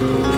嗯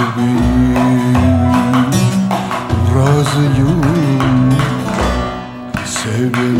Beni razıyım. Sev